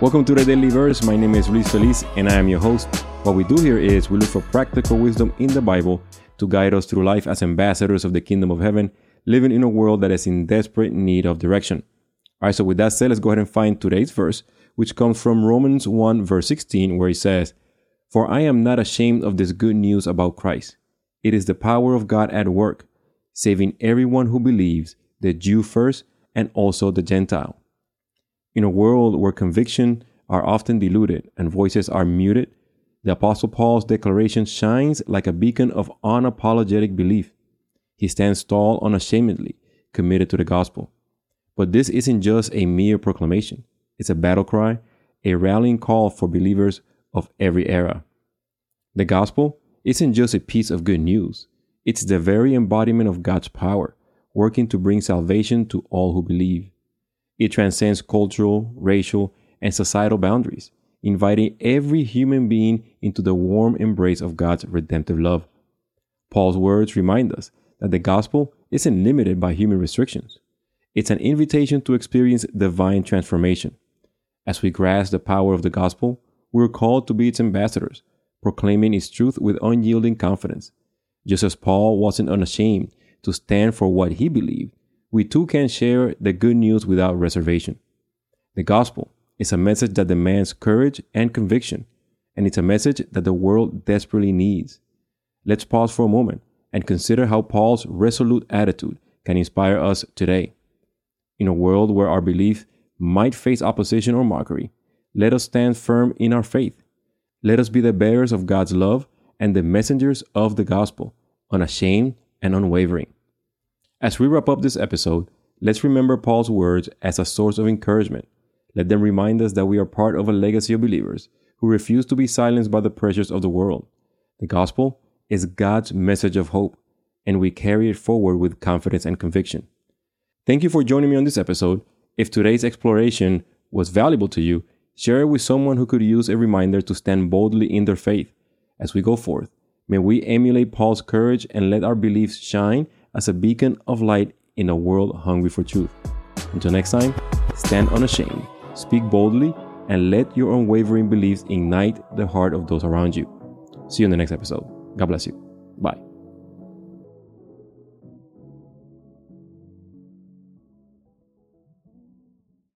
Welcome to the Daily Verse. My name is Luis Feliz and I am your host. What we do here is we look for practical wisdom in the Bible to guide us through life as ambassadors of the kingdom of heaven, living in a world that is in desperate need of direction. All right, so with that said, let's go ahead and find today's verse, which comes from Romans 1, verse 16, where it says, For I am not ashamed of this good news about Christ. It is the power of God at work, saving everyone who believes, the Jew first and also the Gentile. In a world where conviction are often diluted and voices are muted, the Apostle Paul's declaration shines like a beacon of unapologetic belief. He stands tall unashamedly, committed to the gospel. But this isn't just a mere proclamation. It's a battle cry, a rallying call for believers of every era. The gospel isn't just a piece of good news. It's the very embodiment of God's power, working to bring salvation to all who believe. It transcends cultural, racial, and societal boundaries, inviting every human being into the warm embrace of God's redemptive love. Paul's words remind us that the gospel isn't limited by human restrictions. It's an invitation to experience divine transformation. As we grasp the power of the gospel, we're called to be its ambassadors, proclaiming its truth with unyielding confidence. Just as Paul wasn't unashamed to stand for what he believed, we too can share the good news without reservation. The gospel is a message that demands courage and conviction, and it's a message that the world desperately needs. Let's pause for a moment and consider how Paul's resolute attitude can inspire us today. In a world where our belief might face opposition or mockery, let us stand firm in our faith. Let us be the bearers of God's love and the messengers of the gospel, unashamed and unwavering. As we wrap up this episode, let's remember Paul's words as a source of encouragement. Let them remind us that we are part of a legacy of believers who refuse to be silenced by the pressures of the world. The gospel is God's message of hope, and we carry it forward with confidence and conviction. Thank you for joining me on this episode. If today's exploration was valuable to you, share it with someone who could use a reminder to stand boldly in their faith. As we go forth, may we emulate Paul's courage and let our beliefs shine as a beacon of light in a world hungry for truth. Until next time, stand unashamed, speak boldly, and let your unwavering beliefs ignite the heart of those around you. See you in the next episode. God bless you. Bye.